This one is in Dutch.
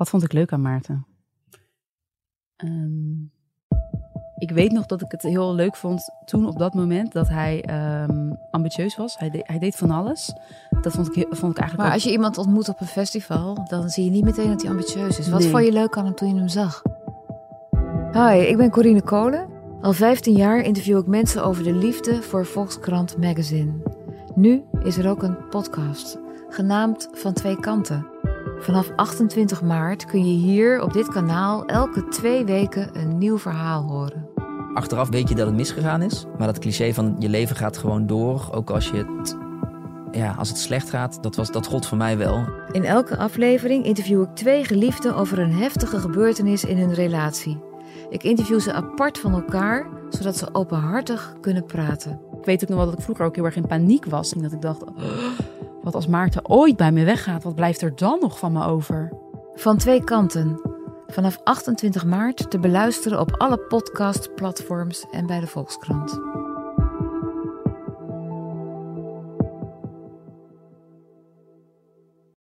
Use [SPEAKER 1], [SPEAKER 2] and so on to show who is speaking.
[SPEAKER 1] Wat vond ik leuk aan Maarten? Ehm, ik weet nog dat ik het heel leuk vond toen op dat moment dat hij ehm, ambitieus was. Hij, de- hij deed van alles. Dat vond ik, vond ik eigenlijk
[SPEAKER 2] Maar
[SPEAKER 1] ook-
[SPEAKER 2] als je iemand ontmoet op een festival, dan zie je niet meteen dat hij ambitieus is. Wat
[SPEAKER 1] Nee.
[SPEAKER 2] vond je leuk aan hem toen je hem zag? Hi, ik ben Corine Kolen. Al 15 jaar interview ik mensen over de liefde voor Volkskrant Magazine. Nu is er ook een podcast, genaamd Van Twee Kanten. Vanaf 28 maart kun je hier op dit kanaal elke twee weken een nieuw verhaal horen.
[SPEAKER 3] Achteraf weet je dat het misgegaan is. Maar dat cliché van je leven gaat gewoon door. Ook als, je het, ja, als het slecht gaat, dat, was, dat gold voor mij wel.
[SPEAKER 2] In elke aflevering interview ik twee geliefden over een heftige gebeurtenis in hun relatie. Ik interview ze apart van elkaar, zodat ze openhartig kunnen praten.
[SPEAKER 1] Ik weet ook nog wel dat ik vroeger ook heel erg in paniek was. En dat ik dacht, oh, wat als Maarten ooit bij me weggaat, wat blijft er dan nog van me over?
[SPEAKER 2] Van twee kanten. Vanaf 28 maart te beluisteren op alle podcastplatforms en bij de Volkskrant.